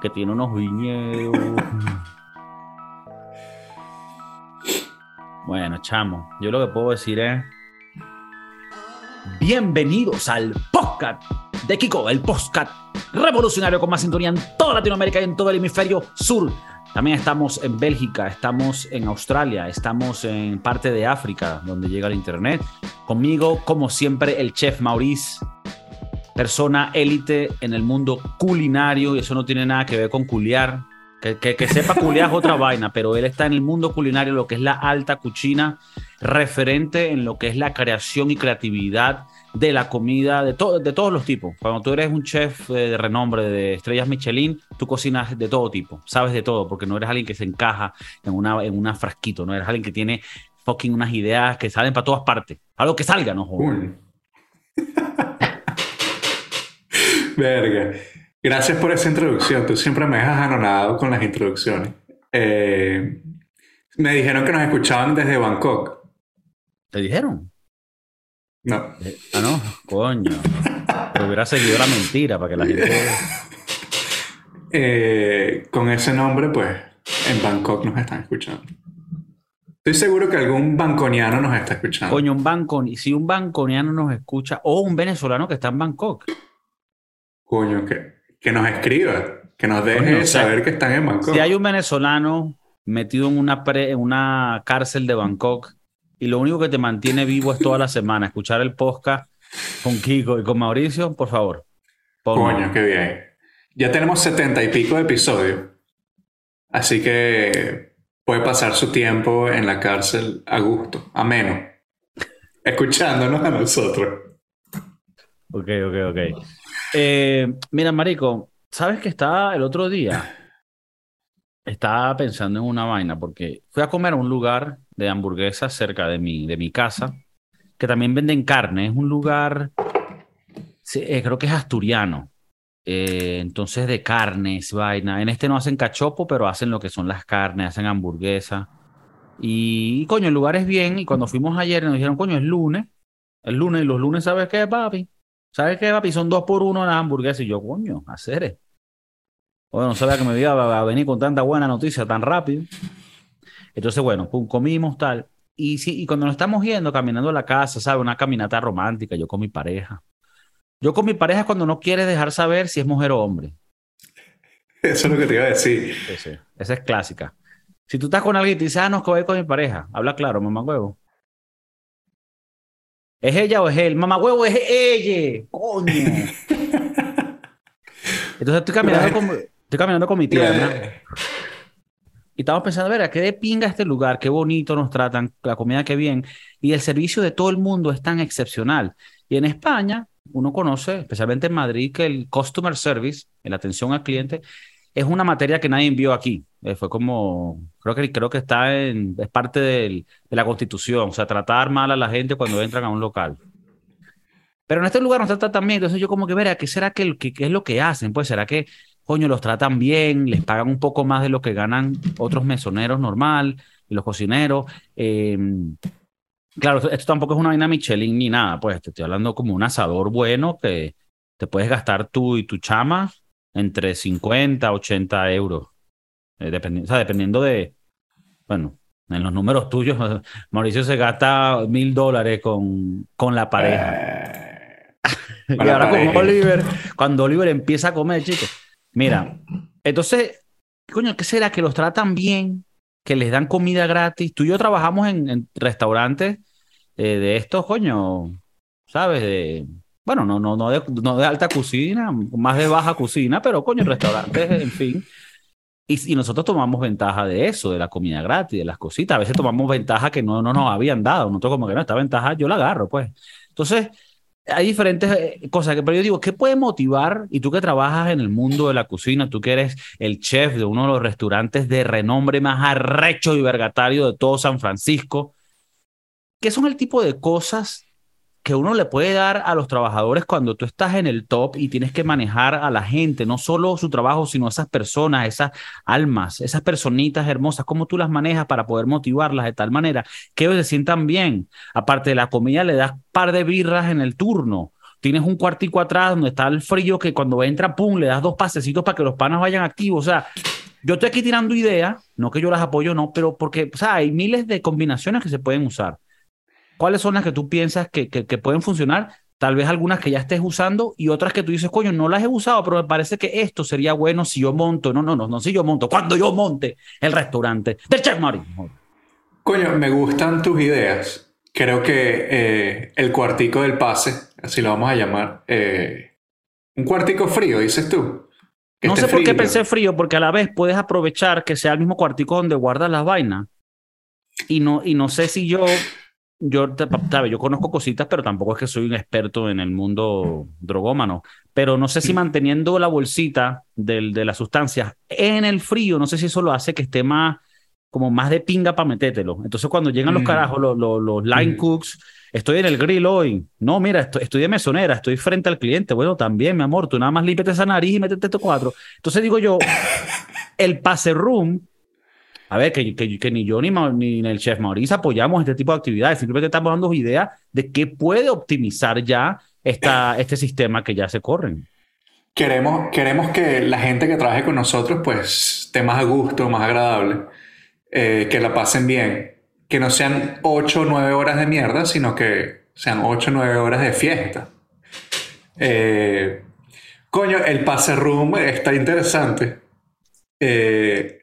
que tiene unos viñedos. Bueno, chamo, yo lo que puedo decir es. Bienvenidos al podcast de Kiko, el podcast revolucionario con más sintonía en toda Latinoamérica y en todo el hemisferio sur. También estamos en Bélgica, estamos en Australia, estamos en parte de África, donde llega el internet. Conmigo, como siempre, el chef Maurice, persona élite en el mundo culinario, y eso no tiene nada que ver con culiar. Que, que, que sepa culiar es otra vaina, pero él está en el mundo culinario, lo que es la alta cuchina, referente en lo que es la creación y creatividad de la comida de, to de todos los tipos. Cuando tú eres un chef eh, de renombre, de estrellas Michelin, tú cocinas de todo tipo, sabes de todo, porque no eres alguien que se encaja en una, en una frasquito, no eres alguien que tiene fucking unas ideas que salen para todas partes. Algo que salga, no joder. Verga. Gracias por esa introducción. Tú siempre me dejas anonadado con las introducciones. Eh, me dijeron que nos escuchaban desde Bangkok. ¿Te dijeron? No. Eh, ah, no, coño. Pero hubiera seguido la mentira para que la gente. Eh, con ese nombre, pues, en Bangkok nos están escuchando. Estoy seguro que algún banconiano nos está escuchando. Coño, un banco, si un banconiano nos escucha, o un venezolano que está en Bangkok. Coño, que, que nos escriba, que nos deje Coño, o sea, saber que están en Bangkok. Si hay un venezolano metido en una, pre- en una cárcel de Bangkok y lo único que te mantiene vivo es toda la semana escuchar el podcast con Kiko y con Mauricio, por favor. ponlo. Coño, qué bien. Ya tenemos setenta y pico de episodios. Así que puede pasar su tiempo en la cárcel a gusto, ameno. Escuchándonos a nosotros. Ok, ok, ok. Eh, mira, Marico, ¿sabes que estaba el otro día? Estaba pensando en una vaina porque fui a comer a un lugar de hamburguesas cerca de mi, de mi casa que también venden carne. Es un lugar, eh, creo que es asturiano. Eh, entonces de carnes, vaina. En este no hacen cachopo, pero hacen lo que son las carnes, hacen hamburguesas. Y, coño, el lugar es bien. Y cuando fuimos ayer nos dijeron, coño, es lunes. El lunes, y los lunes, ¿sabes qué, papi? ¿Sabes qué, papi? Son dos por uno las hamburguesas. Y yo, coño, hacer. Bueno, no sabía que me iba a a venir con tanta buena noticia tan rápido. Entonces, bueno, pum, comimos tal. Y, sí, y cuando nos estamos yendo, caminando a la casa, ¿sabes? Una caminata romántica, yo con mi pareja. Yo con mi pareja cuando no quieres dejar saber si es mujer o hombre. Eso es lo que te iba a decir. Sí. Esa es clásica. Si tú estás con alguien y te dices, ah, no, que voy con mi pareja, habla claro, mamá huevo. ¿Es ella o es él? Mamá huevo, es ella. Coño. Entonces estoy caminando con, estoy caminando con mi tierna y estamos pensando, a ver, ¿a qué de pinga este lugar? Qué bonito nos tratan, la comida qué bien. Y el servicio de todo el mundo es tan excepcional. Y en España, uno conoce, especialmente en Madrid, que el customer service, la atención al cliente, es una materia que nadie envió aquí. Eh, fue como, creo que, creo que está en, es parte del- de la constitución, o sea, tratar mal a la gente cuando entran a un local. Pero en este lugar nos tratan tan bien, entonces yo como que, verá, ¿qué será que, es lo que hacen? Pues, ¿será que, coño, los tratan bien, les pagan un poco más de lo que ganan otros mesoneros normal y los cocineros? Eh, claro, esto, esto tampoco es una vaina Michelin ni nada, pues te estoy hablando como un asador bueno que te puedes gastar tú y tu chama entre 50 a 80 euros. Eh, dependi- o sea, dependiendo de, bueno, en los números tuyos, Mauricio se gasta mil dólares con, con la pareja. Eh, Y ahora con. Oliver, cuando Oliver empieza a comer, chicos. Mira, entonces, coño, ¿qué será? Que los tratan bien, que les dan comida gratis. Tú y yo trabajamos en, en restaurantes eh, de estos, coño, ¿sabes? De, bueno, no, no, no, de, no de alta cocina, más de baja cocina, pero coño, restaurantes, en fin. Y, y nosotros tomamos ventaja de eso, de la comida gratis, de las cositas. A veces tomamos ventaja que no, no nos habían dado. Nosotros como que no, esta ventaja yo la agarro, pues. Entonces, hay diferentes eh, cosas que, pero yo digo, ¿qué puede motivar? Y tú que trabajas en el mundo de la cocina, tú que eres el chef de uno de los restaurantes de renombre más arrecho y vergatario de todo San Francisco, ¿qué son el tipo de cosas que uno le puede dar a los trabajadores cuando tú estás en el top y tienes que manejar a la gente, no solo su trabajo, sino esas personas, esas almas, esas personitas hermosas, cómo tú las manejas para poder motivarlas de tal manera que ellos se sientan bien. Aparte de la comida, le das par de birras en el turno. tienes un cuartico atrás donde está el frío que cuando entra, pum, le das dos pasecitos para que los panas vayan activos. O sea, yo estoy aquí tirando ideas, no que yo las apoyo, no, pero porque, o sea, hay miles de combinaciones que se pueden usar. ¿Cuáles son las que tú piensas que, que, que pueden funcionar? Tal vez algunas que ya estés usando y otras que tú dices, coño, no las he usado, pero me parece que esto sería bueno si yo monto. No, no, no, no, si yo monto. Cuando yo monte el restaurante del Chef Mari. Coño, me gustan tus ideas. Creo que eh, el cuartico del pase, así lo vamos a llamar, eh, un cuartico frío, dices tú. no sé por qué pensé frío, porque a la vez puedes aprovechar que sea el mismo cuartico donde guardas las vainas. Y no, y no sé si yo yo, yo conozco cositas, pero tampoco es que soy un experto en el mundo drogómano. Pero no sé si manteniendo la bolsita del, de las sustancias en el frío, no sé si eso lo hace que esté más, como más de pinga para metértelo. Entonces, cuando llegan los mm. carajos, los, los, line mm. cooks, estoy en el grill hoy. No, mira, estoy, estoy, de mesonera, estoy frente al cliente. Bueno, también, mi amor, tú nada más límpiate esa nariz y métete estos cuatro. Entonces, digo yo, el pase room a ver, que, que, ni yo ni, ni el chef Mauricio apoyamos este tipo de actividades, simplemente estamos dando ideas de qué puede optimizar ya esta, este sistema que ya se corren. Queremos, queremos que la gente que trabaje con nosotros pues esté más a gusto, más agradable, eh, que la pasen bien, que no sean 8 o 9 horas de mierda, sino que sean 8 o 9 horas de fiesta. Eh, coño, el pase room está interesante. Eh,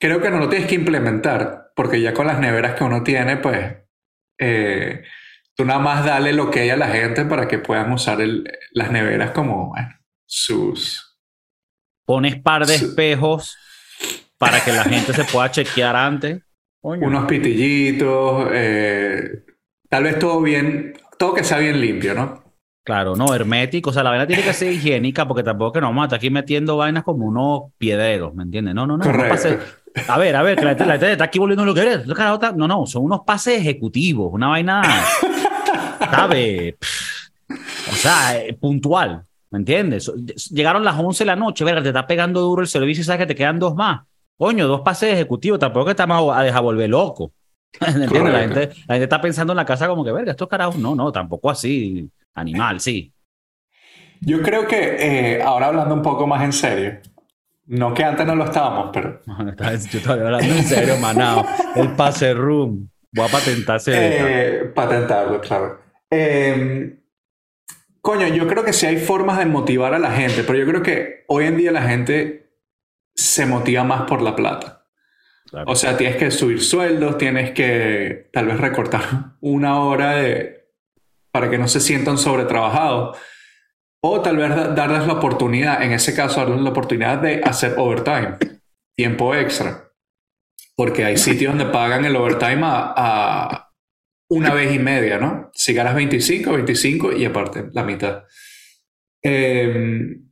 creo que no lo tienes que implementar, porque ya con las neveras que uno tiene, pues eh, tú nada más dale lo que hay a la gente para que puedan usar las neveras como bueno, sus... Pones par de espejos para que la gente se pueda chequear antes. Unos pitillitos, eh, tal vez todo bien, todo que sea bien limpio, ¿no? Claro, no, hermético. O sea, la vaina tiene que ser higiénica porque tampoco que nos vamos a estar aquí metiendo vainas como unos piedreros, ¿me entiendes? No, no, no. A ver, a ver, que la, gente está aquí volviendo lo que eres. No, no, son unos pases ejecutivos, una vaina, ¿sabes? O sea, eh, puntual, ¿me entiendes? Llegaron las 11 de la noche, verga, te está pegando duro el servicio y sabes que te quedan dos más. Coño, dos pases ejecutivos, tampoco que estamos a dejar volver loco. ¿Me entiendes? La gente, la gente está pensando en la casa como que, verga, estos carajos, no, no, tampoco así, animal, sí. Yo creo que eh, ahora hablando un poco más en serio, no que antes no lo estábamos, pero. yo estaba hablando en serio, manao. El pase room. Voy a patentarse. Eh, patentarlo, claro. Em, coño, yo creo que sí hay formas de motivar a la gente, pero yo creo que hoy en día la gente se motiva más por la plata. O sea, tienes que subir sueldos, tienes que tal vez recortar una hora de, para que no se sientan sobretrabajados. O tal vez darles la oportunidad, en ese caso, darles la oportunidad de hacer overtime, tiempo extra. Porque hay sitios donde pagan el overtime a, una vez y media, ¿no? Si ganas 25, 25 y aparte la mitad. Em,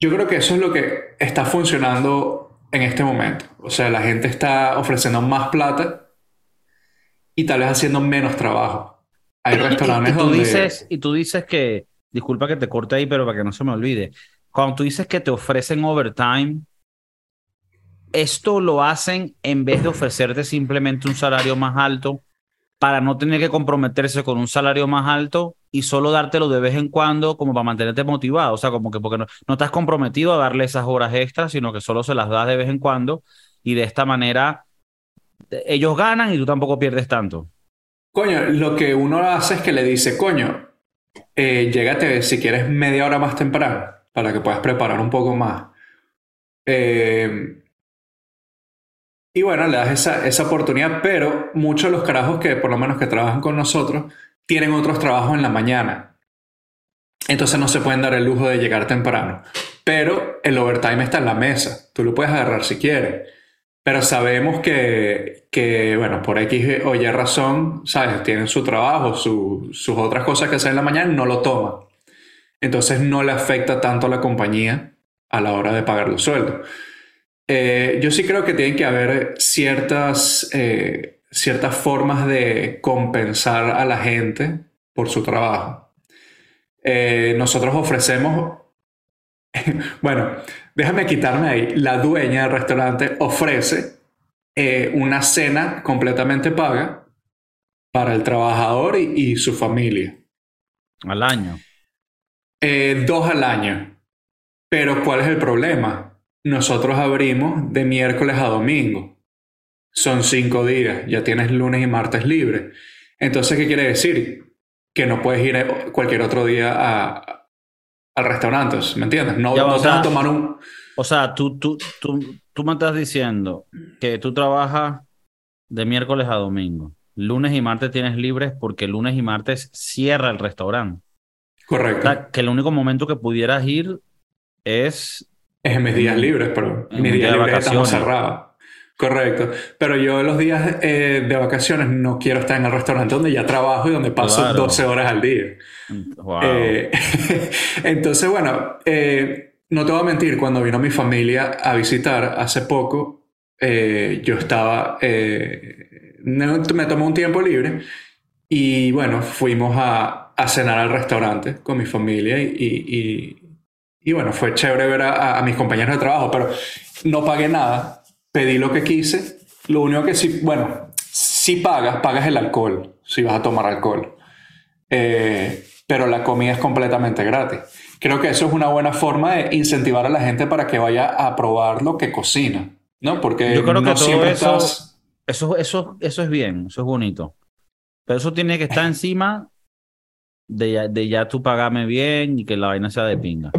yo creo que eso es lo que está funcionando en este momento. O sea, la gente está ofreciendo más plata y tal vez haciendo menos trabajo. Hay restaurantes tú donde... Dices, y tú dices que disculpa que te corte ahí, pero para que no se me olvide. Cuando tú dices que te ofrecen overtime, esto lo hacen en vez de ofrecerte simplemente un salario más alto para no tener que comprometerse con un salario más alto y solo dártelo de vez en cuando como para mantenerte motivado. O sea, como que porque no, no estás comprometido a darle esas horas extras, sino que solo se las das de vez en cuando y de esta manera ellos ganan y tú tampoco pierdes tanto. Coño, lo que uno hace es que le dice, coño, eh, llégate si quieres media hora más temprano para que puedas preparar un poco más. Eh, y bueno, le das esa, esa oportunidad, pero muchos de los carajos que por lo menos que trabajan con nosotros tienen otros trabajos en la mañana. Entonces no se pueden dar el lujo de llegar temprano. Pero el overtime está en la mesa. Tú lo puedes agarrar si quieres. Pero sabemos que, que, bueno, por X o Y razón, ¿sabes? Tienen su trabajo, sus otras cosas que hacen en la mañana no lo toman. Entonces no le afecta tanto a la compañía a la hora de pagar los sueldos. Eh, yo sí creo que tienen que haber ciertas, eh, ciertas formas de compensar a la gente por su trabajo. Eh, nosotros ofrecemos, bueno, déjame quitarme ahí, la dueña del restaurante ofrece eh, una cena completamente paga para el trabajador y, su familia. Al año. Eh, dos al año. Pero ¿cuál es el problema? Nosotros abrimos de miércoles a domingo. Son cinco días. Ya tienes lunes y martes libres. Entonces, ¿qué quiere decir? Que no puedes ir cualquier otro día a, al restaurante, ¿me entiendes? No, no te vas a tomar un... O sea, tú, tú, tú, tú me estás diciendo que tú trabajas de miércoles a domingo. Lunes y martes tienes libres porque lunes y martes cierra el restaurante. Correcto. O sea, que el único momento que pudieras ir es... Es en mis días libres, pero mis días libres estamos cerrados. Correcto. Pero yo los días eh, de vacaciones no quiero estar en el restaurante donde ya trabajo y donde paso 12 horas al día. Eh, entonces, bueno, eh, no te voy a mentir, cuando vino mi familia a visitar hace poco, yo estaba, me tomé un tiempo libre y bueno, fuimos a, a cenar al restaurante con mi familia y, y, y bueno, fue chévere ver a, a mis compañeros de trabajo, pero no pagué nada pedí lo que quise. Lo único que sí, bueno, si pagas, pagas el alcohol, si vas a tomar alcohol. Eh, pero la comida es completamente gratis. Creo que eso es una buena forma de incentivar a la gente para que vaya a probar lo que cocina, ¿no? Porque yo creo que todo eso, eso, eso, eso es bien, eso es bonito. Pero eso tiene que estar encima de ya, de ya tú pagarme bien y que la vaina sea de pinga.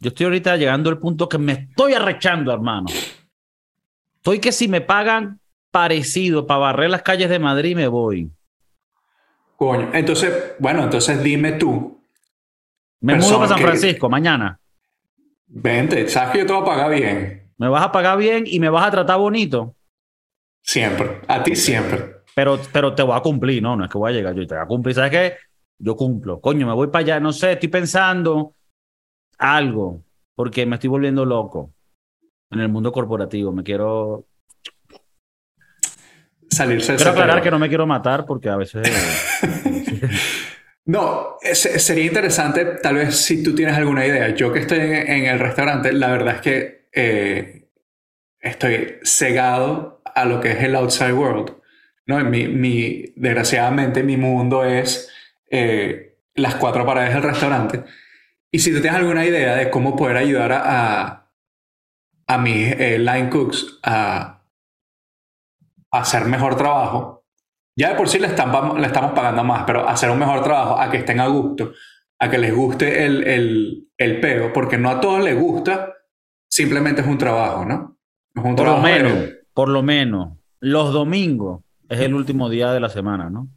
Yo estoy ahorita llegando al punto que me estoy arrechando, hermano. Estoy que si me pagan parecido para barrer las calles de Madrid, me voy. Coño, entonces, bueno, entonces dime tú. Me mudo para San Francisco mañana. Vente, sabes que yo te voy a pagar bien. Me vas a pagar bien y me vas a tratar bonito. Siempre, a ti siempre. Pero, pero te voy a cumplir, no, no es que voy a llegar yo y te voy a cumplir. ¿Sabes qué? Yo cumplo. Coño, me voy para allá, no sé, estoy pensando algo, porque me estoy volviendo loco en el mundo corporativo. Me quiero. Salirse Quiero aclarar que no me quiero matar porque a veces. no, sería interesante, tal vez si tú tienes alguna idea. Yo que estoy en, el restaurante, la verdad es que eh, estoy cegado a lo que es el outside world. ¿no? Mi, mi, desgraciadamente, mi mundo es eh, las cuatro paredes del restaurante. Y si tú tienes alguna idea de cómo poder ayudar a a mis eh, line cooks a, hacer mejor trabajo, ya de por sí le, están, le, estamos pagando más, pero hacer un mejor trabajo, a que estén a gusto, a que les guste el, el, el peo, porque no a todos les gusta, simplemente es un trabajo, ¿no? Es un por lo menos, por lo menos, los domingos es el último día de la semana, ¿no?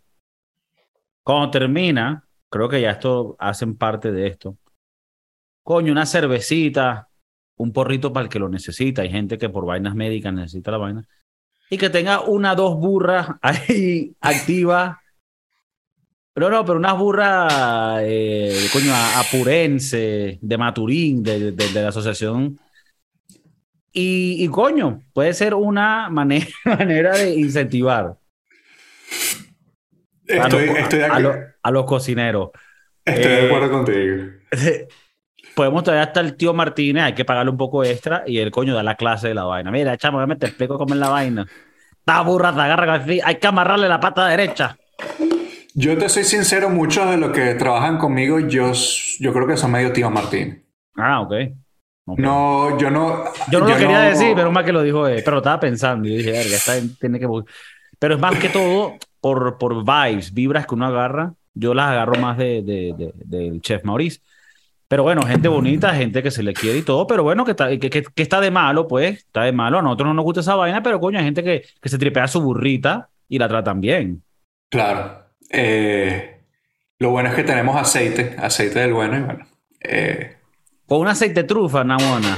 Cuando termina, creo que ya esto hacen parte de esto. Coño, una cervecita, un porrito para el que lo necesita. Hay gente que por vainas médicas necesita la vaina. Y que tenga una, dos burras ahí activas. Pero no, pero unas burras, eh, coño, apurense, de Maturín, de, de, la asociación. Y, y, coño, puede ser una manera, manera de incentivar. Estoy, a, estoy de acuerdo. A, los cocineros. Estoy de acuerdo eh, contigo. podemos traer hasta el tío Martínez, hay que pagarle un poco extra y el coño da la clase de la vaina. Mira, chamo, te explico cómo es la vaina. Está burra, te agarra, hay que amarrarle la pata derecha. Yo te soy sincero, muchos de los que trabajan conmigo, yo, yo creo que son medio tío Martín. Ah, ok. No, yo no. Yo no lo quería decir, pero más que lo dijo él. Pero estaba pensando y dije, verga, esta tiene que. Pero es más que todo por, por vibes, vibras que uno agarra. Yo las agarro más de, de, del chef Maurice. Pero bueno, gente bonita, gente que se le quiere y todo, pero bueno, que está, que, que, está de malo, pues, está de malo. A nosotros no nos gusta esa vaina, pero coño, hay gente que, que se tripea su burrita y la tratan bien. Claro. Eh, lo bueno es que tenemos aceite, aceite del bueno y bueno. Eh... Con un aceite trufa, Namona.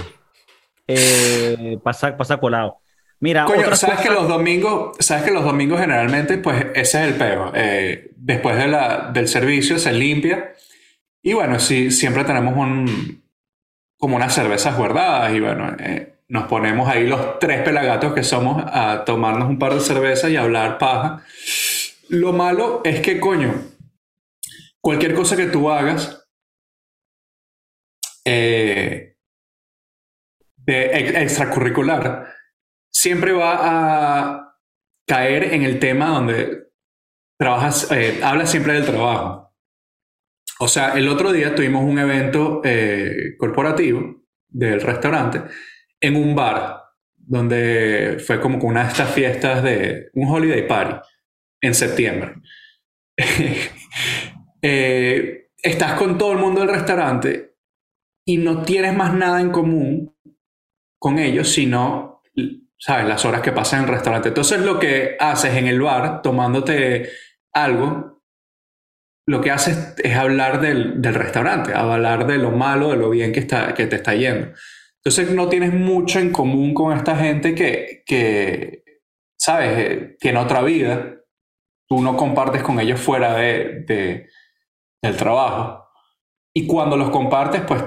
Eh, pasa, pasa colado. Mira, Coño, sabes que los domingos, sabes que los domingos generalmente, pues ese es el peo. Eh, después de la, del servicio se limpia y bueno, sí, siempre tenemos un, como unas cervezas guardadas y bueno, eh, nos ponemos ahí los tres pelagatos que somos a tomarnos un par de cervezas y hablar paja. Lo malo es que, coño, cualquier cosa que tú hagas eh, de extracurricular siempre va a caer en el tema donde trabajas, eh, hablas siempre del trabajo. O sea, el otro día tuvimos un evento eh, corporativo del restaurante en un bar, donde fue como una de estas fiestas de un holiday party en septiembre. Eh, estás con todo el mundo del restaurante y no tienes más nada en común con ellos, sino, ¿sabes?, las horas que pasan en el restaurante. Entonces lo que haces en el bar, tomándote algo, lo que haces es hablar del, del, restaurante, hablar de lo malo, de lo bien que, está, que te está yendo. Entonces no tienes mucho en común con esta gente que, que ¿sabes?, eh, tiene otra vida. Tú no compartes con ellos fuera de, de, del trabajo. Y cuando los compartes, pues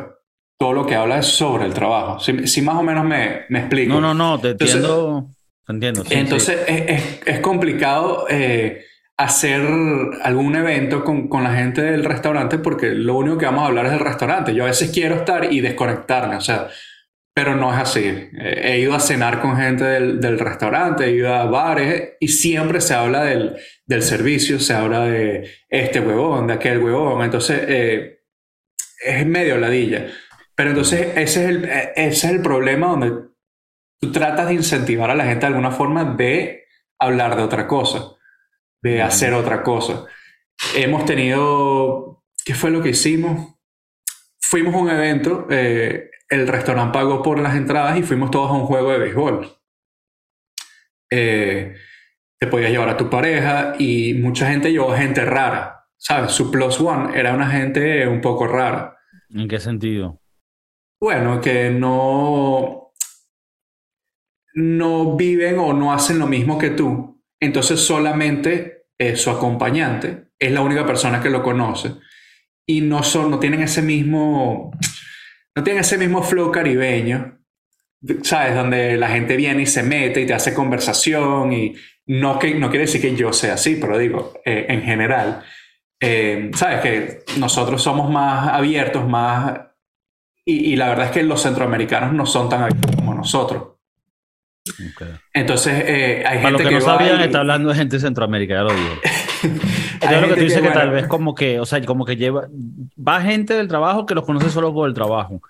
todo lo que habla es sobre el trabajo. Si, si más o menos me, me, explico. No, no, no, te entiendo. te entiendo. entonces Es, es, es, complicado. Eh, hacer algún evento con, con, la gente del restaurante porque lo único que vamos a hablar es del restaurante. Yo a veces quiero estar y desconectarme, o sea, pero no es así. He ido a cenar con gente del, del restaurante, he ido a bares y siempre se habla del, del, servicio, se habla de este huevón, de aquel huevón. Entonces, eh, es medio ladilla. Pero entonces ese es, el, ese es el problema donde tú tratas de incentivar a la gente de alguna forma de hablar de otra cosa de hacer otra cosa. Hemos tenido, ¿qué fue lo que hicimos? Fuimos a un evento, eh, el restaurante pagó por las entradas y fuimos todos a un juego de béisbol. Eh, te podías llevar a tu pareja y mucha gente llevó gente rara, ¿sabes? Su plus one era una gente un poco rara. ¿En qué sentido? Bueno, que no, no viven o no hacen lo mismo que tú. Entonces solamente su acompañante, es la única persona que lo conoce y no son, no tienen ese mismo, no tienen ese mismo flow caribeño, ¿sabes? Donde la gente viene y se mete y te hace conversación y no, que, no quiere decir que yo sea así, pero digo, eh, en general, eh, ¿sabes? Que nosotros somos más abiertos, más... Y la verdad es que los centroamericanos no son tan abiertos como nosotros. Entonces, eh, hay Para gente los que, no va sabían, y- está hablando de gente de Centroamérica, ya lo digo. Entonces, lo que tú dices que, tal bueno, vez como que, o sea, como que lleva, va gente del trabajo que los conoce solo por el trabajo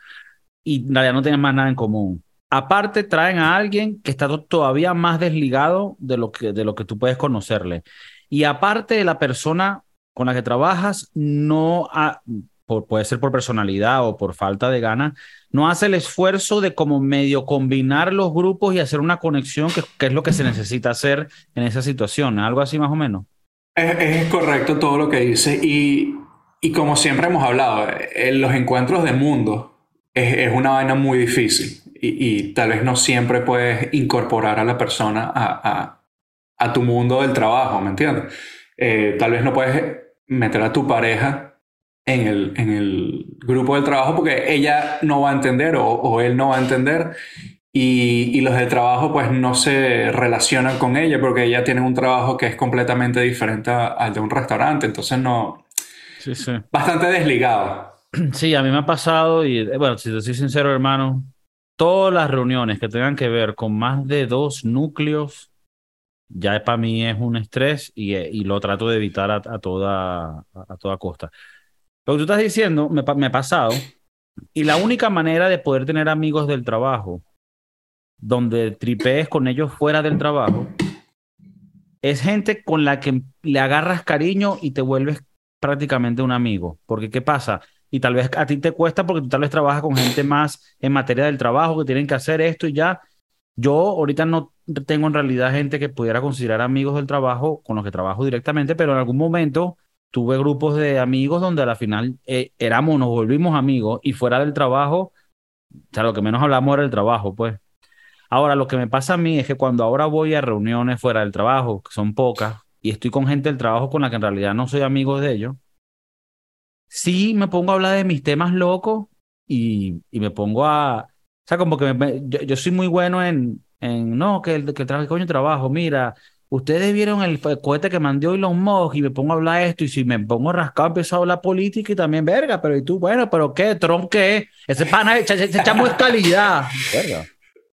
y en realidad no tienen más nada en común. Aparte, traen a alguien que está to- todavía más desligado de lo que, de lo que tú puedes conocerle. Y aparte de la persona con la que trabajas, no ha- por- puede ser por personalidad o por falta de ganas, no hace el esfuerzo de como medio combinar los grupos y hacer una conexión, que, es lo que se necesita hacer en esa situación. Algo así más o menos. Es, correcto todo lo que dice y, y como siempre hemos hablado, eh, los encuentros de mundo es, una vaina muy difícil y, tal vez no siempre puedes incorporar a la persona a, a, a tu mundo del trabajo, ¿me entiendes? Eh, tal vez no puedes meter a tu pareja en el, en el grupo del trabajo porque ella no va a entender o, o él no va a entender y, y los del trabajo pues no se relacionan con ella porque ella tiene un trabajo que es completamente diferente a- al de un restaurante, entonces no, Sí, sí. bastante desligado. Sí, a mí me ha pasado y eh, bueno, si te soy sincero, hermano, todas las reuniones que tengan que ver con más de dos núcleos, ya para mí es un estrés y, eh, y lo trato de evitar a, a toda, a toda costa. Lo que tú estás diciendo me, ha pasado y la única manera de poder tener amigos del trabajo donde tripees con ellos fuera del trabajo es gente con la que le agarras cariño y te vuelves prácticamente un amigo. Porque, ¿qué pasa? Y tal vez a ti te cuesta porque tú tal vez trabajas con gente más en materia del trabajo que tienen que hacer esto y ya. Yo ahorita no tengo en realidad gente que pudiera considerar amigos del trabajo con los que trabajo directamente, pero en algún momento tuve grupos de amigos donde a la final eh, éramos, nos volvimos amigos y fuera del trabajo, o sea, lo que menos hablamos era el trabajo, pues. Ahora, lo que me pasa a mí es que cuando ahora voy a reuniones fuera del trabajo, que son pocas, y estoy con gente del trabajo con la que en realidad no soy amigo de ellos, sí me pongo a hablar de mis temas locos y, y me pongo a... O sea, como que yo soy muy bueno en, en no, que el, que el trabajo, coño, trabajo, mira, ustedes vieron el, co- cohete que mandó Elon Musk y me pongo a hablar esto y si me pongo rascado empiezo a hablar política y también, verga, pero y tú, bueno, pero ¿qué? ¿Trump qué? Ese pana, ese, ese chamo es calidad. Verga.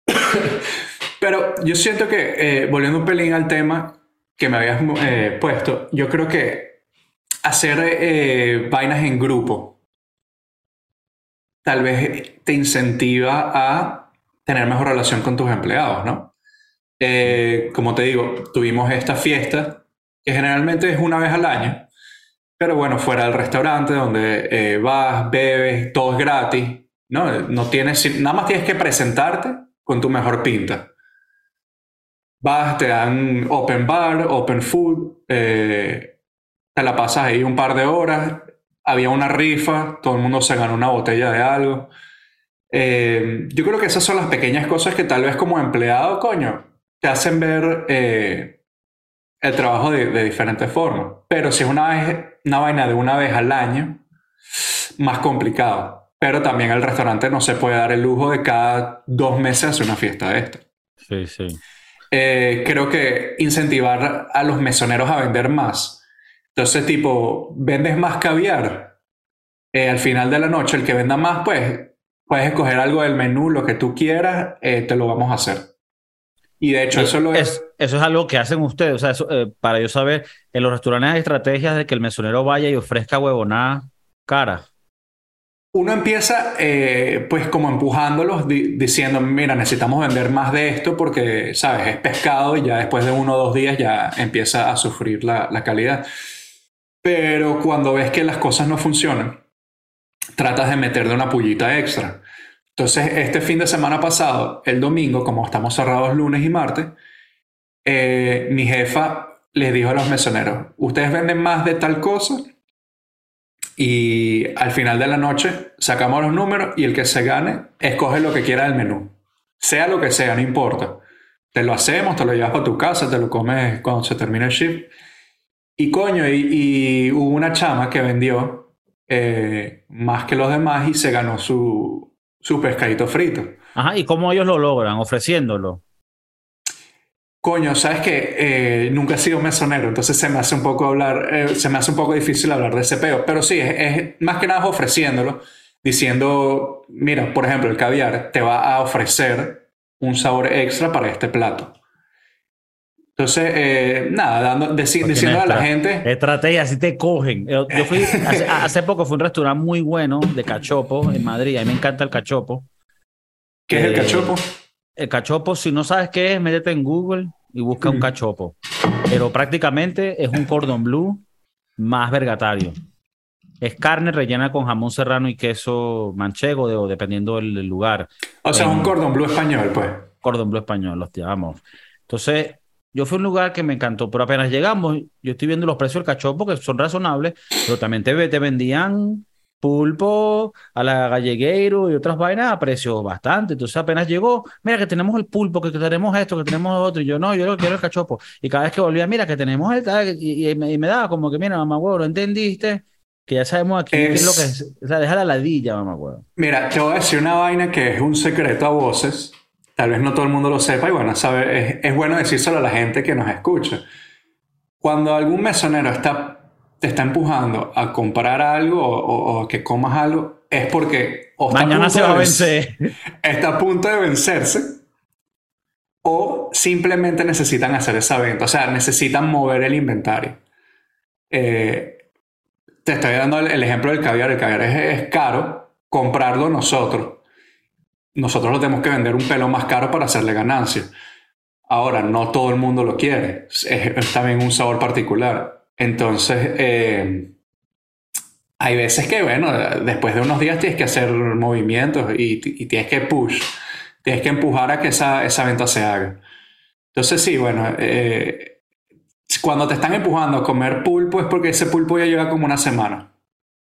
Pero yo siento que, eh, volviendo un pelín al tema que me habías eh, puesto, yo creo que hacer eh, vainas en grupo tal vez te incentiva a tener mejor relación con tus empleados, ¿no? Eh, como te digo, tuvimos esta fiesta, que generalmente es una vez al año, pero bueno, fuera del restaurante donde eh, vas, bebes, todo es gratis, ¿no? no tienes, nada más tienes que presentarte con tu mejor pinta. Vas, te dan open bar, open food, eh, te la pasas ahí un par de horas, había una rifa, todo el mundo se ganó una botella de algo. Eh, yo creo que esas son las pequeñas cosas que tal vez como empleado, coño, te hacen ver eh, el trabajo de, de, diferentes formas. Pero si es una, vez, una vaina de una vez al año, más complicado. Pero también el restaurante no se puede dar el lujo de cada dos meses hacer una fiesta de esta. Sí, sí. Eh, creo que incentivar a los mesoneros a vender más entonces, tipo, vendes más caviar. Eh, al final de la noche, el que venda más, pues, puedes escoger algo del menú, lo que tú quieras, eh, te lo vamos a hacer. Y de hecho, eso lo es, Eso es algo que hacen ustedes. O sea, eso, eh, para yo saber, en los restaurantes hay estrategias de que el mesonero vaya y ofrezca huevonada cara. Uno empieza, pues, como empujándolos, diciendo, mira, necesitamos vender más de esto porque, ¿sabes? Es pescado y ya después de uno o dos días ya empieza a sufrir la, la calidad. Pero cuando ves que las cosas no funcionan, tratas de meter de una pullita extra. Entonces, este fin de semana pasado, el domingo, como estamos cerrados lunes y martes, eh, mi jefa les dijo a los mesoneros, ustedes venden más de tal cosa y al final de la noche sacamos los números y el que se gane escoge lo que quiera del menú. Sea lo que sea, no importa. Te lo hacemos, te lo llevas a tu casa, te lo comes cuando se termine el shift y coño, y, hubo una chama que vendió eh, más que los demás y se ganó su, su pescadito frito. Ajá, ¿y cómo ellos lo logran? Ofreciéndolo. Coño, sabes que eh, nunca he sido mesonero, entonces se me hace un poco hablar, eh, se me hace un poco difícil hablar de ese peo. Pero sí, es, más que nada ofreciéndolo, diciendo, mira, por ejemplo, el caviar te va a ofrecer un sabor extra para este plato. Entonces, eh, nada, dando, diciendo a la gente. Estrategia, si te cogen. Yo, fui, hace, poco fue un restaurante muy bueno de cachopo en Madrid. A mí me encanta el cachopo. ¿Qué es el eh, cachopo? El cachopo, si no sabes qué es, métete en Google y busca un cachopo. Pero prácticamente es un cordón blue más vergatario. Es carne rellena con jamón serrano y queso manchego, de, o dependiendo del, lugar. O sea, un cordón blue español, pues. Cordón blue español, los llamamos. Entonces, yo fui a un lugar que me encantó, pero apenas llegamos, yo estoy viendo los precios del cachopo que son razonables, pero también te, te vendían pulpo a la gallegueiro y otras vainas a precios bastante. Entonces apenas llegó, mira que tenemos el pulpo, que tenemos esto, que tenemos otro. Y yo, no, yo lo quiero el cachopo. Y cada vez que volvía, mira que tenemos el... Y, y, me, daba como que, mira, mamá huevo, ¿lo entendiste? Que ya sabemos aquí qué es lo que es. O sea, deja la ladilla, mamá huevo. Mira, te voy a decir una vaina que es un secreto a voces Tal vez no todo el mundo lo sepa y bueno, sabe, es, bueno decírselo a la gente que nos escucha. Cuando algún mesonero está, te está empujando a comprar algo o, que comas algo, es porque mañana se va a vencer. Está a punto de vencerse o simplemente necesitan hacer esa venta, o sea, necesitan mover el inventario. Eh, te estoy dando el, ejemplo del caviar. El caviar es caro comprarlo nosotros nosotros lo tenemos que vender un pelo más caro para hacerle ganancia. Ahora, no todo el mundo lo quiere, es, también un sabor particular. Entonces, eh, hay veces que, bueno, después de unos días tienes que hacer movimientos y, tienes que push, tienes que empujar a que esa, esa venta se haga. Entonces, sí, bueno, eh, cuando te están empujando a comer pulpo es porque ese pulpo ya lleva como una semana.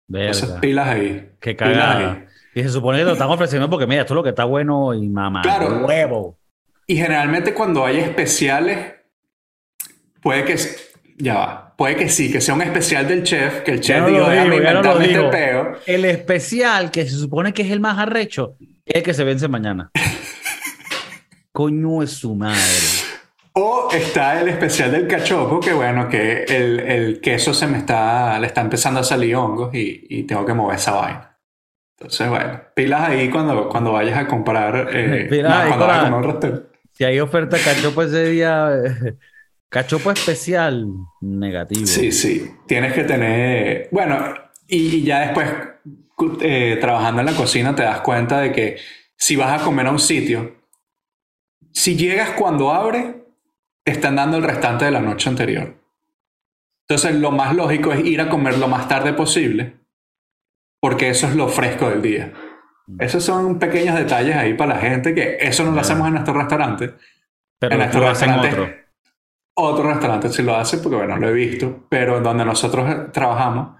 Entonces, pilas ahí. Qué cagada. Y se supone que lo están ofreciendo porque, mira, esto es lo que está bueno y mamá. Claro. Huevo. Y generalmente cuando hay especiales, puede que. Ya va. Puede que sí, que sea un especial del chef, que el chef diga, déjame inventarme este peo. El especial, que se supone que es el más arrecho, es el que se vence mañana. Coño es su madre. O está el especial del cachopo, que bueno, que el, el, queso se me está, le está empezando a salir hongos y, y tengo que mover esa vaina. Entonces, bueno, pilas ahí cuando, cuando vayas a comprar. Eh, pilas ahí cuando vayas a un Si hay oferta cachopo ese día, Cachopo especial, negativo. Sí, sí. Tienes que tener. Bueno, y, ya después, eh, trabajando en la cocina, te das cuenta de que si vas a comer a un sitio, si llegas cuando abre, te están dando el restante de la noche anterior. Entonces, lo más lógico es ir a comer lo más tarde posible, porque eso es lo fresco del día. Mm. Esos son pequeños detalles ahí para la gente que eso no lo hacemos en nuestro restaurante. Pero en nuestro restaurante. Otro. otro restaurante sí lo hace, porque bueno, lo he visto, pero en donde nosotros trabajamos,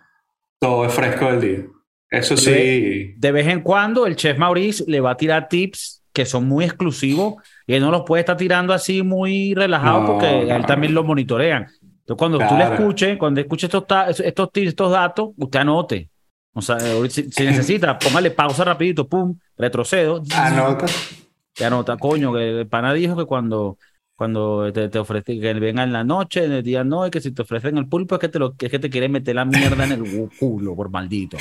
todo es fresco del día. Eso sí. De, vez en cuando el chef Maurice le va a tirar tips que son muy exclusivos y él no los puede estar tirando así muy relajado porque él también lo monitorean. Entonces, cuando tú le escuches, cuando escuche estos, estos tips, estos datos, usted anote. O sea, si, necesita, póngale pausa rapidito, pum, retrocedo. Anota. Te anota, coño, que el pana dijo que cuando cuando te, te ofrecen que venga en la noche, en el día no, y que si te ofrecen el pulpo es que te, lo, es que te quieren meter la mierda en el culo, por maldito.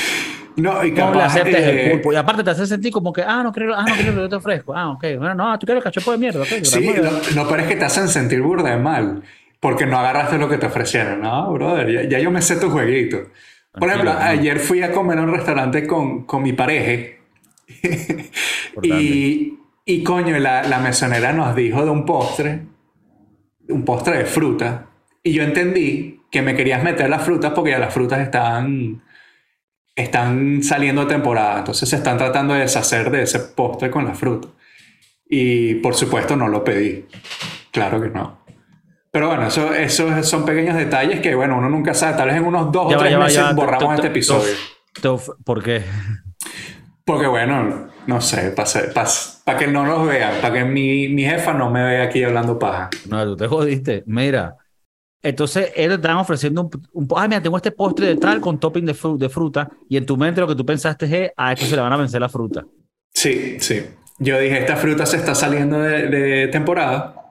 No, y capaz, le aceptes el pulpo. Y aparte te hace sentir como que, ah, no quiero, ah, no quiero lo que te ofrezco. Ah, ok. Bueno, no, tú quieres cachopo de mierda. Okay, sí, no, pero es que te hacen sentir burda de mal, porque no agarraste lo que te ofrecieron. No, brother, ya, ya yo me sé tu jueguito. Por ejemplo, ayer fui a comer a un restaurante con, con mi pareja. y, y coño, la, la mesonera nos dijo de un postre, un postre de fruta, y yo entendí que me querías meter las frutas porque ya las frutas están, están saliendo de temporada, entonces se están tratando de deshacer de ese postre con la fruta. Y por supuesto no lo pedí, claro que no. Pero bueno, eso, eso son pequeños detalles que, bueno, uno nunca sabe. Tal vez en unos dos o tres meses borramos este episodio. ¿Por qué? Porque bueno, no sé, para que no nos vean, para que mi, mi, jefa no me vea aquí hablando paja. No, tú te jodiste. Mira, entonces ellos te están ofreciendo un, un, ah, mira, tengo este postre de tal con topping de, de fruta y en tu mente lo que tú pensaste es, a esto se le van a vencer la fruta. Sí, sí. Yo dije, esta fruta se está saliendo de, de temporada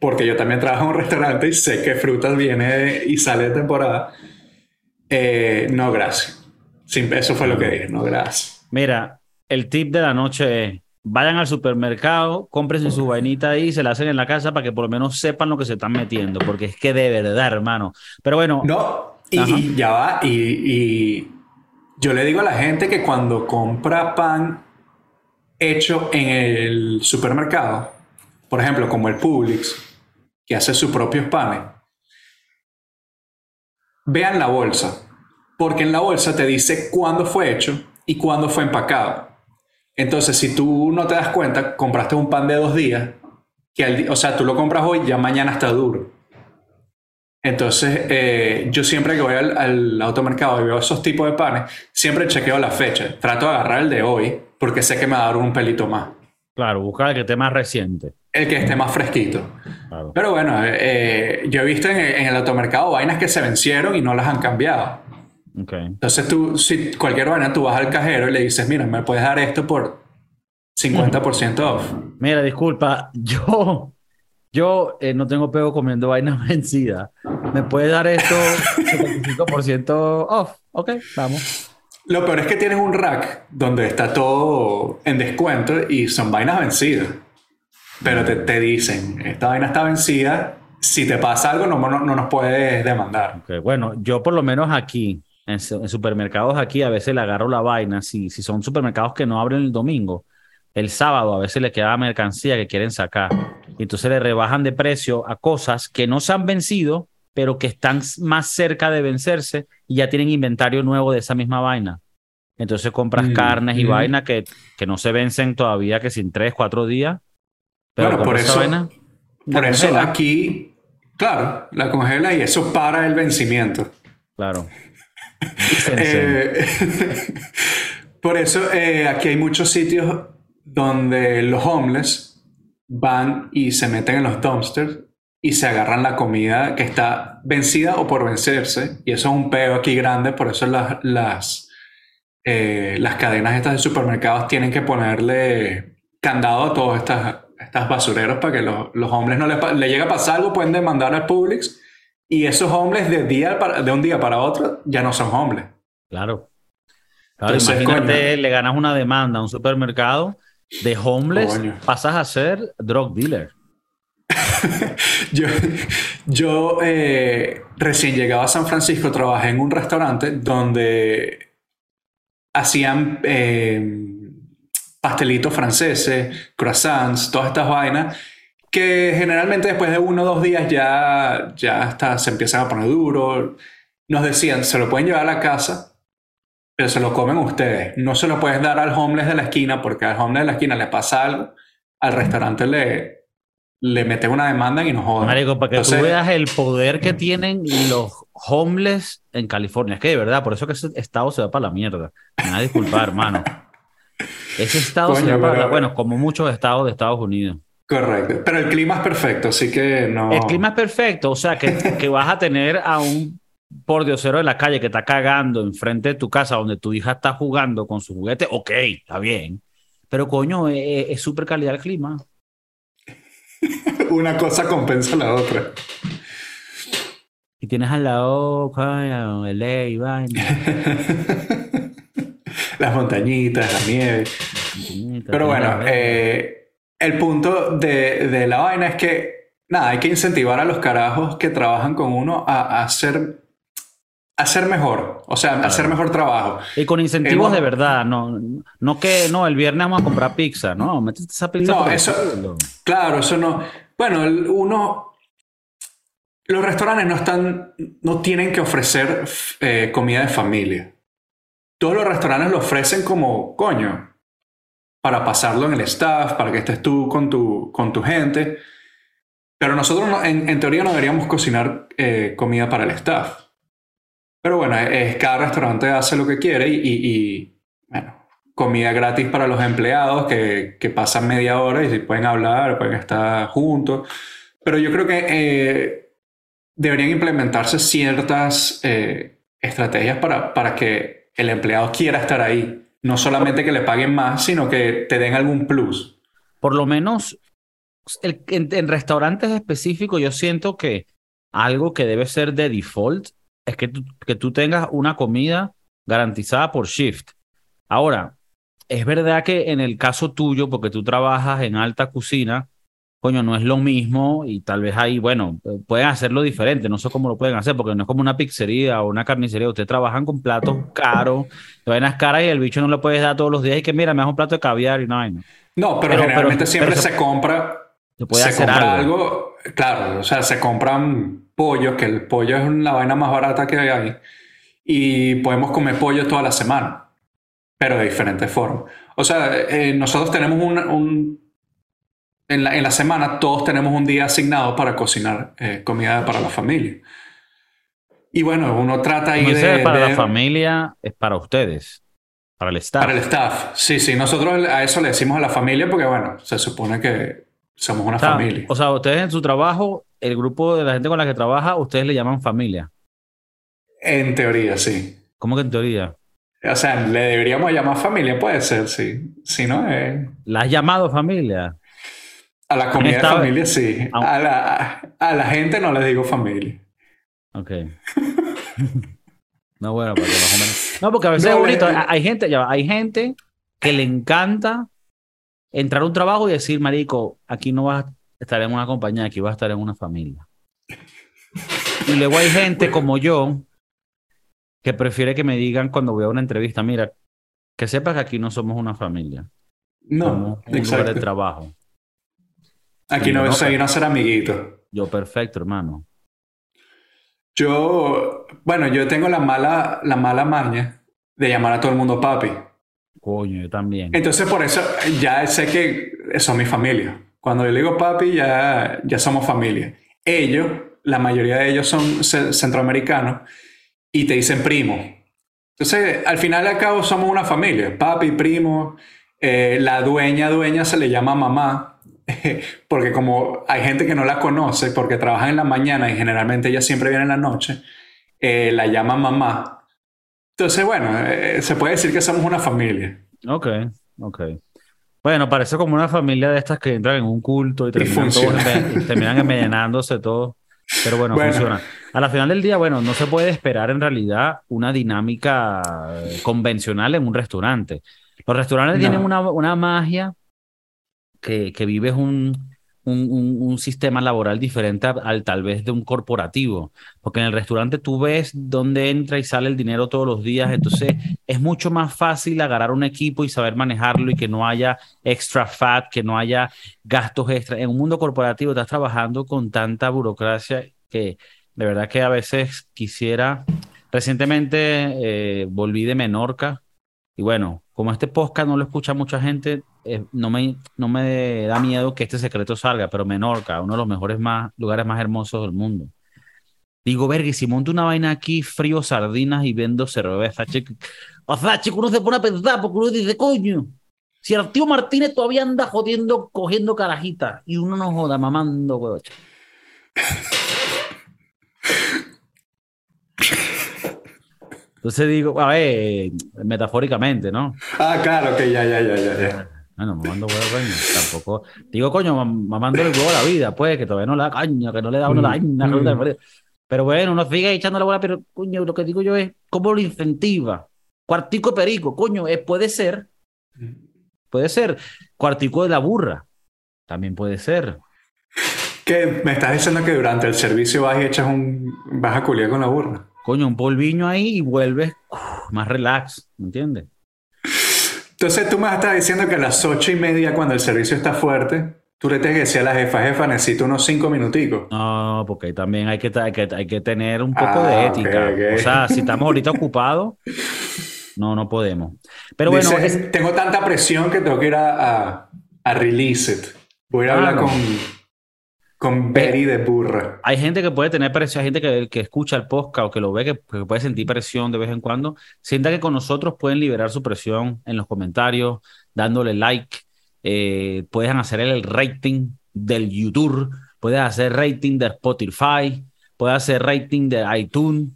porque yo también trabajo en un restaurante y sé que frutas viene y sale de temporada. Eh, no, gracias. Eso fue lo que dije, no, gracias. Mira, el tip de la noche es, vayan al supermercado, cómprense su vainita ahí y se la hacen en la casa para que por lo menos sepan lo que se están metiendo, porque es que de verdad, hermano. Pero bueno. No, y, ya va, y, yo le digo a la gente que cuando compra pan hecho en el supermercado, por ejemplo, como el Publix, que hace sus propios panes, vean la bolsa, porque en la bolsa te dice cuándo fue hecho y cuándo fue empacado. Entonces, si tú no te das cuenta, compraste un pan de dos días, que o sea, tú lo compras hoy, ya mañana está duro. Entonces, eh, yo siempre que voy al, automercado y veo esos tipos de panes, siempre chequeo la fecha. Trato de agarrar el de hoy, porque sé que me va a dar un pelito más. Claro, buscar el que esté más reciente. El que esté más fresquito. Pero bueno, eh, eh, yo he visto en, en, el automercado vainas que se vencieron y no las han cambiado. Entonces tú, si cualquier vaina, tú vas al cajero y le dices, mira, me puedes dar esto por 50% off. Mira, disculpa, yo, yo eh, no tengo pego comiendo vainas vencidas. ¿Me puedes dar esto 75% off? Ok, vamos. Lo peor es que tienes un rack donde está todo en descuento y son vainas vencidas. Pero te, te dicen, esta vaina está vencida, si te pasa algo no, no, no nos puedes demandar. Okay, bueno, yo por lo menos aquí, en, supermercados aquí a veces le agarro la vaina. Si, si son supermercados que no abren el domingo, el sábado a veces le queda mercancía que quieren sacar. Y entonces le rebajan de precio a cosas que no se han vencido, pero que están más cerca de vencerse y ya tienen inventario nuevo de esa misma vaina. Entonces compras mm, carnes y mm. vainas que, que no se vencen todavía, que sin tres, cuatro días. Pero bueno, por eso, vaina, por eso aquí, claro, la congela y eso para el vencimiento. Claro. Eh, por eso eh, aquí hay muchos sitios donde los homeless van y se meten en los dumpsters y se agarran la comida que está vencida o por vencerse. Y eso es un peo aquí grande, por eso las, las, eh, las cadenas estas de supermercados tienen que ponerle candado a todas estas, estas basureros para que los, los hombres no le, le llegue a pasar algo, pueden demandar al Publix y esos hombres de, día de un día para otro ya no son hombres. Claro. imagínate, le ganas una demanda a un supermercado de homeless, pasas a ser drug dealer. yo, yo eh, recién llegado a San Francisco trabajé en un restaurante donde hacían eh, pastelitos franceses, croissants, todas estas vainas, que generalmente después de uno o dos días ya, ya hasta se empiezan a poner duro. Nos decían, se lo pueden llevar a la casa, pero se lo comen ustedes. No se lo puedes dar al homeless de la esquina porque al homeless de la esquina le pasa algo, al restaurante le, le mete una demanda y nos jodan. Marico, para que tú veas el poder que tienen los homeless en California. Es que de verdad, por eso que ese estado se va para la mierda. Me va a disculpar, hermano. Ese estado se va para la... Bueno, como muchos estados de Estados Unidos. Correcto. Pero el clima es perfecto, así que no. El clima es perfecto, o sea que, que vas a tener a un pordiosero de la calle que está cagando enfrente de tu casa donde tu hija está jugando con su juguete. Ok, está bien. Pero coño, es súper calidad el clima. Una cosa compensa la otra. Y tienes al lado, coño, LA y vaina. Las montañitas, la nieve. Pero bueno, eh, el punto de, de, la vaina es que, nada, hay que incentivar a los carajos que trabajan con uno a, a hacer hacer mejor, o sea, hacer mejor trabajo. Y con incentivos de verdad, no, no que no, el viernes vamos a comprar pizza, no, métete esa pizza. No, eso, claro, eso no. Bueno, uno, los restaurantes no están, no tienen que ofrecer eh, comida de familia. Todos los restaurantes lo ofrecen como, coño, para pasarlo en el staff, para que estés tú con tu, con tu gente. Pero nosotros en, teoría no deberíamos cocinar eh, comida para el staff. Pero bueno, es, cada restaurante hace lo que quiere y, bueno, comida gratis para los empleados que, pasan media hora y pueden hablar, pueden estar juntos. Pero yo creo que eh, deberían implementarse ciertas eh, estrategias para, para que el empleado quiera estar ahí. No solamente que le paguen más, sino que te den algún plus. Por lo menos en, en restaurantes específicos yo siento que algo que debe ser de default es que que tú tengas una comida garantizada por shift. Ahora, es verdad que en el caso tuyo, porque tú trabajas en alta cocina, coño, no es lo mismo y tal vez ahí, bueno, pueden hacerlo diferente, no sé cómo lo pueden hacer, porque no es como una pizzería o una carnicería, ustedes trabajan con platos caros, vainas caras y el bicho no lo puedes dar todos los días y que mira, me das un plato de caviar y no hay. No, pero, generalmente siempre se, compra, se, puede hacer compra algo. claro, o sea, se compran pollo, que el pollo es la vaina más barata que hay, y podemos comer pollo toda la semana, pero de diferentes formas. O sea, eh, nosotros tenemos un... en, la, en, la, semana todos tenemos un día asignado para cocinar eh, comida para la familia. Y bueno, uno trata ahí de... Para la familia es para ustedes. Para el staff. Para el staff, sí, sí. Nosotros a eso le decimos a la familia porque, bueno, se supone que somos una familia. O sea, ustedes en su trabajo el grupo de la gente con la que trabaja, ustedes le llaman familia. En teoría, sí. ¿Cómo que en teoría? O sea, le deberíamos llamar familia, puede ser, sí. Si no, eh... ¿La has llamado familia? A la comida de familia, sí. A la, a la gente no le digo familia. Ok. no, bueno, porque más o menos. No, porque a veces es bonito. Hay gente, ya, hay gente que le encanta entrar a un trabajo y decir, marico, aquí no vas estar en una compañía, aquí va a estar en una familia. Y luego hay gente como yo que prefiere que me digan cuando voy a una entrevista, mira, que sepas que aquí no somos una familia. No, somos un lugar de trabajo. Aquí no, soy no ser amiguito. Yo perfecto, hermano. Yo, bueno, yo tengo la mala, la mala maña de llamar a todo el mundo papi. Coño, yo también. Entonces por eso ya sé que son mi familia. Cuando yo le digo papi, ya, ya somos familia. Ellos, la mayoría de ellos son centroamericanos y te dicen primo. Entonces, al final de cabo somos una familia. Papi, primo. Eh, la dueña, dueña se le llama mamá. Porque como hay gente que no la conoce porque trabaja en la mañana y generalmente ella siempre viene en la noche, eh, la llama mamá. Entonces, bueno, eh, se puede decir que somos una familia. Ok, ok. Bueno, parece como una familia de estas que entran en un culto y terminan, todos, terminan envenenándose todo. Pero bueno, funciona. A la final del día, bueno, no se puede esperar en realidad una dinámica convencional en un restaurante. Los restaurantes tienen una, una magia que, que vives un, un, sistema laboral diferente al tal vez de un corporativo, porque en el restaurante tú ves dónde entra y sale el dinero todos los días, entonces es mucho más fácil agarrar un equipo y saber manejarlo y que no haya extra fat, que no haya gastos extra. En un mundo corporativo estás trabajando con tanta burocracia que de verdad que a veces quisiera, recientemente eh, volví de Menorca y bueno, como este podcast no lo escucha mucha gente, eh, no, me, no me da miedo que este secreto salga, pero Menorca, uno de los mejores más, lugares más hermosos del mundo. Digo, verga, si monto una vaina aquí, frío sardinas y vendo cerveza, chico. O sea, chico, uno se pone a pensar porque uno dice, coño, si el tío Martínez todavía anda jodiendo, cogiendo carajitas y uno no joda, mamando, huevo. Entonces digo, a ver, metafóricamente, ¿no? Ah, claro, que ya, ya, ya, ya, ya. Bueno, mamando huevo, coño. Tampoco. Digo, coño, mamando el huevo a la vida, pues, que todavía no le da caña, que no le da uno la mm. Pero bueno, uno sigue echando la bola, pero, coño, lo que digo yo es, ¿cómo lo incentiva? Cuartico perico, coño, eh, puede ser. Puede ser. Cuartico de la burra. También puede ser. ¿Qué? ¿Me estás diciendo que durante el servicio vas y echas un. vas a culiar con la burra? Coño, un polviño ahí y vuelves más relax, ¿me entiendes? Entonces tú me estás diciendo que a las ocho y media, cuando el servicio está fuerte, tú le tienes que decir a la jefa, jefa, necesito unos cinco minuticos. No, porque también hay que, hay que, hay que tener un poco de ah, ética. O sea, si estamos ahorita ocupados, no, no podemos. Pero bueno. Tengo tanta presión que tengo que ir a, a, release it. Voy a hablar con con Betty de burra. Hay gente que puede tener presión, hay gente que, que escucha el podcast o que lo ve, que, puede sentir presión de vez en cuando. Sienta que con nosotros pueden liberar su presión en los comentarios, dándole like. Eh, pueden hacer el rating del YouTube, pueden hacer rating de Spotify, pueden hacer rating de iTunes,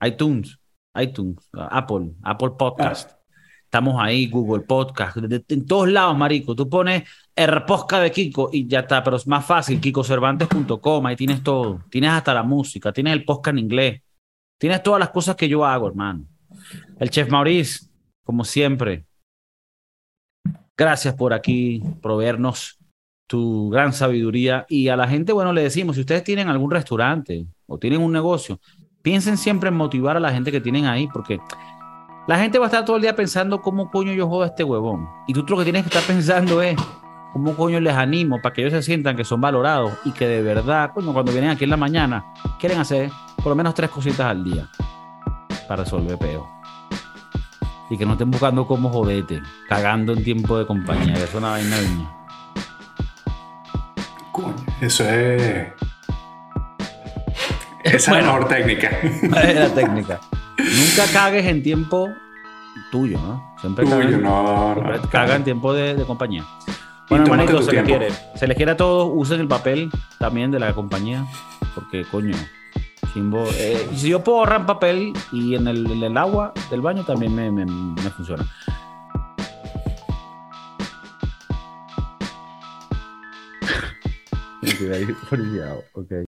iTunes, iTunes, Apple, Apple Podcast. Estamos ahí, Google Podcast, en todos lados, marico. Tú pones podcast de Kiko y ya está, pero es más fácil, kikocervantes.com, ahí tienes todo. Tienes hasta la música, tienes el podcast en inglés. Tienes todas las cosas que yo hago, hermano. El chef Maurice, como siempre, gracias por aquí proveernos tu gran sabiduría. Y a la gente, bueno, le decimos, si ustedes tienen algún restaurante o tienen un negocio, piensen siempre en motivar a la gente que tienen ahí, porque la gente va a estar todo el día pensando cómo coño yo jodo este huevón. Y tú lo que tienes que estar pensando es cómo coño les animo para que ellos se sientan que son valorados y que de verdad, coño, cuando vienen aquí en la mañana, quieren hacer por lo menos tres cositas al día para resolver peo. Y que no estén buscando cómo jodete, cagando en tiempo de compañía, que es una vaina viña. Coño, eso es. Esa es la mejor técnica. Es la técnica. Nunca cagues en tiempo tuyo, ¿no? Siempre tuyo, no, caga en tiempo de, compañía. Bueno, hermanito, se les quiere. Se les quiere a todos, usen el papel también de la compañía, porque coño, eh, si yo puedo ahorrar papel y en el, agua del baño también me, me, me funciona. okay.